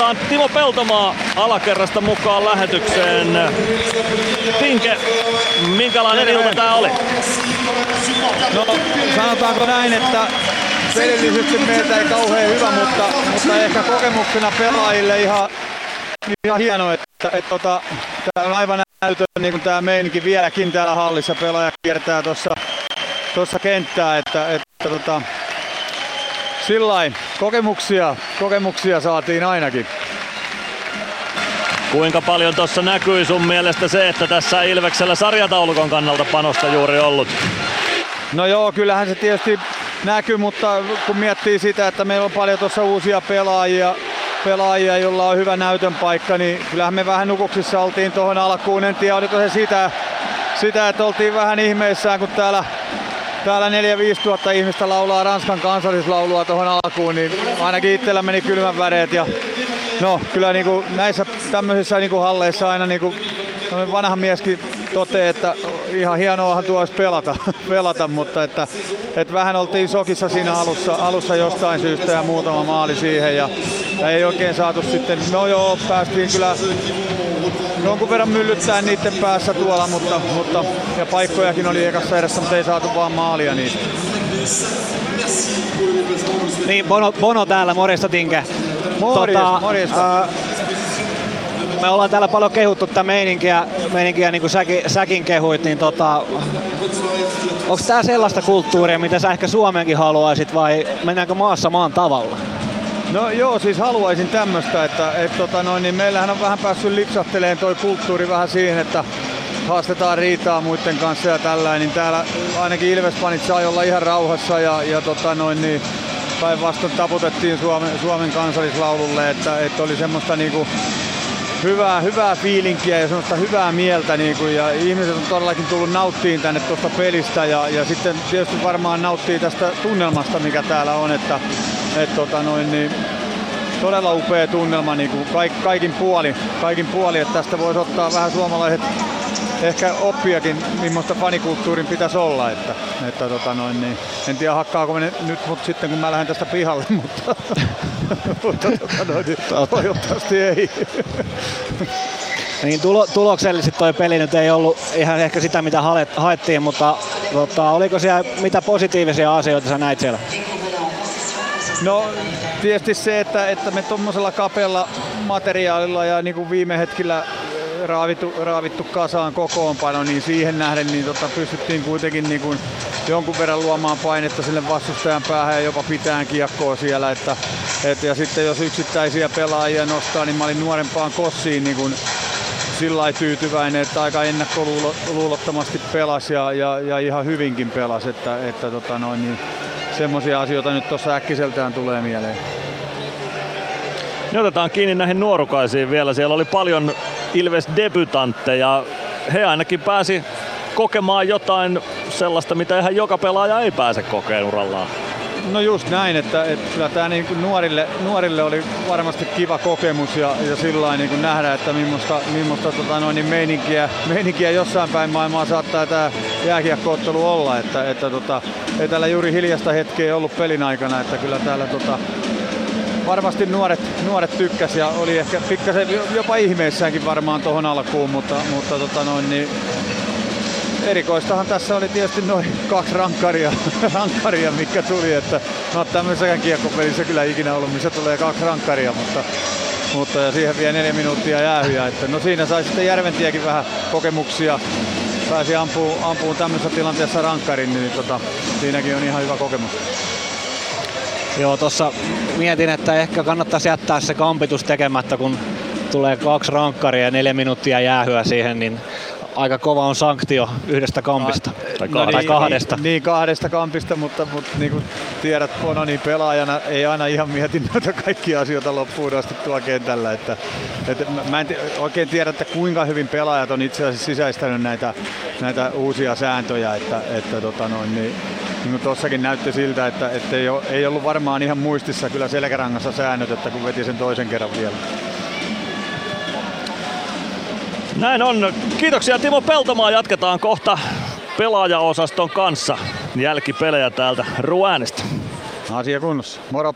Otetaan Timo Peltomaa alakerrasta mukaan lähetykseen. Tinke, minkälainen ilta tää oli? No sanotaanko näin, että pelillisesti meiltä ei kauhean hyvä, mutta, mutta ehkä kokemuksena pelaajille ihan, ihan hieno, että, että, että tota, tää on aivan näytön niin kuin tämä meininki vieläkin täällä hallissa. Pelaaja kiertää tuossa tuossa kenttää, että, että tota, sillain, kokemuksia, kokemuksia saatiin ainakin. Kuinka paljon tuossa näkyy sun mielestä se, että tässä Ilveksellä sarjataulukon kannalta panosta juuri ollut? No joo, kyllähän se tietysti näkyy, mutta kun miettii sitä, että meillä on paljon tuossa uusia pelaajia, pelaajia, joilla on hyvä näytön paikka, niin kyllähän me vähän nukuksissa oltiin tuohon alkuun. En tiedä, oliko se sitä, sitä että oltiin vähän ihmeissään, kun täällä täällä 4-5 tuhatta ihmistä laulaa Ranskan kansallislaulua tuohon alkuun, niin ainakin itsellä meni kylmän väreet. Ja no, kyllä niin kuin näissä tämmöisissä niin kuin halleissa aina niin kuin vanha mieskin toteaa, että ihan hienoahan tuo olisi pelata, pelata mutta että, että, vähän oltiin sokissa siinä alussa, alussa jostain syystä ja muutama maali siihen ja, ja ei oikein saatu sitten, no joo, päästiin kyllä jonkun verran myllyttää niiden päässä tuolla, mutta, mutta ja paikkojakin oli ekassa edessä, mutta ei saatu vaan maalia niistä. Niin, Bono, Bono täällä, morjesta Tinke. Morjesta, tota, morjesta. Äh, me ollaan täällä paljon kehuttu tätä meininkiä, meininkiä niin kuin säkin, säkin kehuit, niin tota, onko tämä sellaista kulttuuria, mitä sä ehkä Suomeenkin haluaisit vai mennäänkö maassa maan tavalla? No joo, siis haluaisin tämmöistä, että et, tota noin, niin meillähän on vähän päässyt lipsahteleen toi kulttuuri vähän siihen, että haastetaan riitaa muiden kanssa ja tällä, niin täällä ainakin Ilvespanit sai olla ihan rauhassa ja, ja tota noin, niin päinvastoin taputettiin Suomen, Suomen kansallislaululle, että, että oli semmoista niinku hyvää, hyvää fiilinkiä ja semmoista hyvää mieltä niin kuin, ja ihmiset on todellakin tullut nauttiin tänne tuosta pelistä ja, ja sitten tietysti varmaan nauttii tästä tunnelmasta, mikä täällä on, että et, tota noin, niin, todella upea tunnelma niin kuin kaik, kaikin puoli, kaikin puoli, että tästä voisi ottaa vähän suomalaiset ehkä oppiakin, millaista fanikulttuurin pitäisi olla. Että, että tota noin, niin, en tiedä hakkaako ne nyt mutta sitten kun mä lähden tästä pihalle, mutta, mutta tota noin, niin, toivottavasti ei. Niin tulo, tuloksellisesti toi peli nyt ei ollut ihan ehkä sitä mitä haettiin, mutta tota, oliko siellä mitä positiivisia asioita sä näit siellä? No tietysti se, että, että me tuommoisella kapealla materiaalilla ja niin kuin viime hetkellä raavittu, raavittu kasaan kokoonpano, niin siihen nähden niin tota, pystyttiin kuitenkin niin kuin jonkun verran luomaan painetta sille vastustajan päähän ja jopa pitään kiekkoa siellä. Että, et, ja sitten jos yksittäisiä pelaajia nostaa, niin mä olin nuorempaan kossiin niin kuin sillä tyytyväinen, että aika ennakkoluulottomasti pelasi ja, ja, ja ihan hyvinkin pelasi. Että, että tota noin, niin semmoisia asioita nyt tuossa äkkiseltään tulee mieleen. Ne otetaan kiinni näihin nuorukaisiin vielä. Siellä oli paljon Ilves debutantteja. He ainakin pääsi kokemaan jotain sellaista, mitä ihan joka pelaaja ei pääse kokeen urallaan. No just näin, että, että kyllä tämä niin kuin nuorille, nuorille oli varmasti kiva kokemus ja, ja sillä niin kuin nähdä, että millaista, millaista tota noin, niin meininkiä, meininkiä, jossain päin maailmaa saattaa tämä jääkiekkoottelu olla. Että, että tota, ei täällä juuri hiljasta hetkeä ollut pelin aikana, että kyllä täällä tota, varmasti nuoret, nuoret tykkäs ja oli ehkä pikkasen jopa ihmeissäänkin varmaan tuohon alkuun, mutta, mutta tota noin, niin erikoistahan tässä oli tietysti noin kaksi rankkaria, rankkaria mikä tuli, että no tämmöisessäkään kiekkopelissä kyllä ikinä ollut, missä tulee kaksi rankkaria, mutta, mutta ja siihen vielä neljä minuuttia jäähyä, että no siinä sai sitten Järventiäkin vähän kokemuksia, pääsi ampuun, ampuun tämmöisessä tilanteessa rankkarin, niin tota, siinäkin on ihan hyvä kokemus. Joo, tuossa mietin, että ehkä kannattaisi jättää se kampitus tekemättä, kun tulee kaksi rankkaria ja neljä minuuttia jäähyä siihen, niin aika kova on sanktio yhdestä kampista. No, tai, no niin, kahdesta. Niin, niin, kahdesta kampista, mutta, mutta niin kuin tiedät Bononi pelaajana, ei aina ihan mieti noita kaikkia asioita loppuun asti tuolla kentällä. Että, että mä en oikein tiedä, että kuinka hyvin pelaajat on itse asiassa sisäistänyt näitä, näitä uusia sääntöjä. Että, että tota noin, niin, niin tuossakin näytti siltä, että, että ei, ole, ei ollut varmaan ihan muistissa kyllä selkärangassa säännöt, että kun veti sen toisen kerran vielä. Näin on. Kiitoksia Timo Peltomaa. Jatketaan kohta pelaajaosaston kanssa jälkipelejä täältä Ruänistä. Asia kunnossa. Moro.